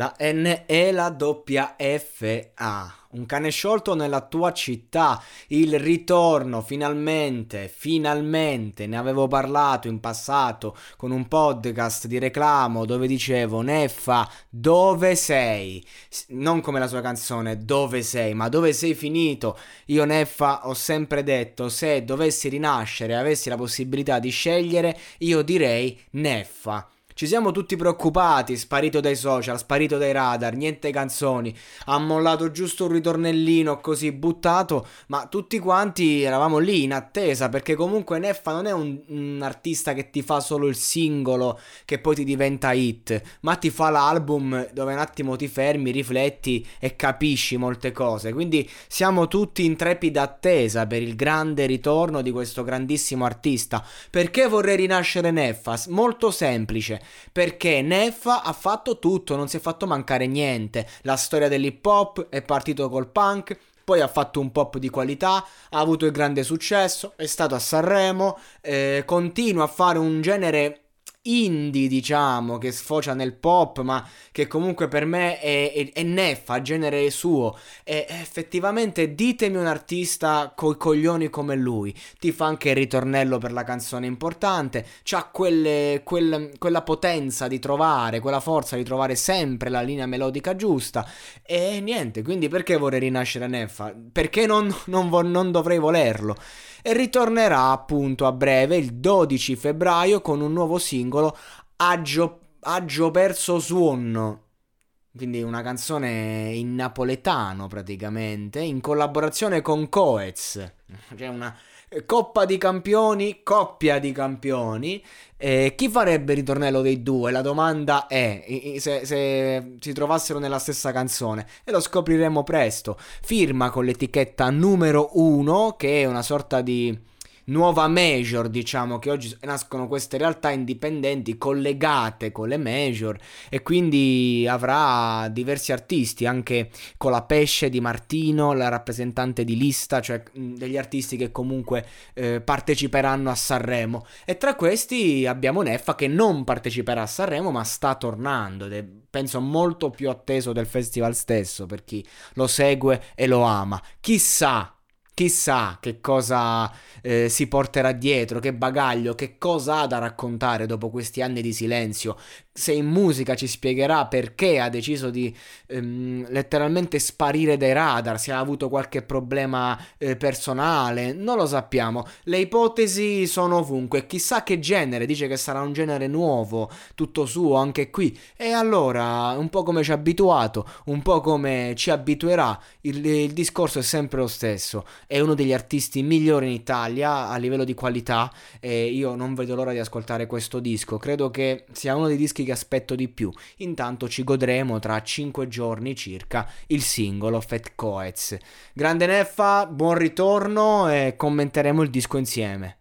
La N e la doppia F A. Un cane sciolto nella tua città, il ritorno finalmente, finalmente, ne avevo parlato in passato con un podcast di reclamo dove dicevo Neffa, dove sei? Non come la sua canzone, dove sei, ma dove sei finito? Io Neffa ho sempre detto, se dovessi rinascere e avessi la possibilità di scegliere, io direi Neffa. Ci siamo tutti preoccupati, sparito dai social, sparito dai radar, niente canzoni, ha mollato giusto un ritornellino così buttato, ma tutti quanti eravamo lì in attesa perché comunque Neffa non è un, un artista che ti fa solo il singolo che poi ti diventa hit, ma ti fa l'album dove un attimo ti fermi, rifletti e capisci molte cose. Quindi siamo tutti in trepida attesa per il grande ritorno di questo grandissimo artista. Perché vorrei rinascere Neffa? Molto semplice perché Neffa ha fatto tutto, non si è fatto mancare niente. La storia dell'hip hop è partito col punk, poi ha fatto un pop di qualità, ha avuto il grande successo, è stato a Sanremo, eh, continua a fare un genere indie, diciamo, che sfocia nel pop, ma che comunque per me è, è, è neffa, genere suo. E effettivamente ditemi un artista coi coglioni come lui. Ti fa anche il ritornello per la canzone importante, c'ha quelle, quel, quella potenza di trovare, quella forza di trovare sempre la linea melodica giusta. E niente, quindi perché vorrei rinascere Neffa? Perché non, non, non dovrei volerlo? e ritornerà appunto a breve il 12 febbraio con un nuovo singolo Aggio, Aggio perso suono quindi una canzone in napoletano praticamente in collaborazione con Coez cioè una Coppa di campioni, coppia di campioni. Eh, chi farebbe il ritornello dei due? La domanda è se, se, si trovassero nella stessa canzone e lo scopriremo presto. Firma con l'etichetta numero uno, che è una sorta di nuova major, diciamo che oggi nascono queste realtà indipendenti collegate con le major e quindi avrà diversi artisti, anche con la Pesce di Martino, la rappresentante di lista, cioè degli artisti che comunque eh, parteciperanno a Sanremo. E tra questi abbiamo Neffa che non parteciperà a Sanremo ma sta tornando ed è penso molto più atteso del festival stesso per chi lo segue e lo ama. Chissà Chissà che cosa eh, si porterà dietro, che bagaglio, che cosa ha da raccontare dopo questi anni di silenzio. Se in musica ci spiegherà perché ha deciso di ehm, letteralmente sparire dai radar, se ha avuto qualche problema eh, personale, non lo sappiamo. Le ipotesi sono ovunque. Chissà che genere, dice che sarà un genere nuovo, tutto suo anche qui. E allora, un po' come ci ha abituato, un po' come ci abituerà, il, il discorso è sempre lo stesso è uno degli artisti migliori in Italia a livello di qualità e io non vedo l'ora di ascoltare questo disco. Credo che sia uno dei dischi che aspetto di più. Intanto ci godremo tra 5 giorni circa il singolo Fat Coets. Grande Neffa, buon ritorno e commenteremo il disco insieme.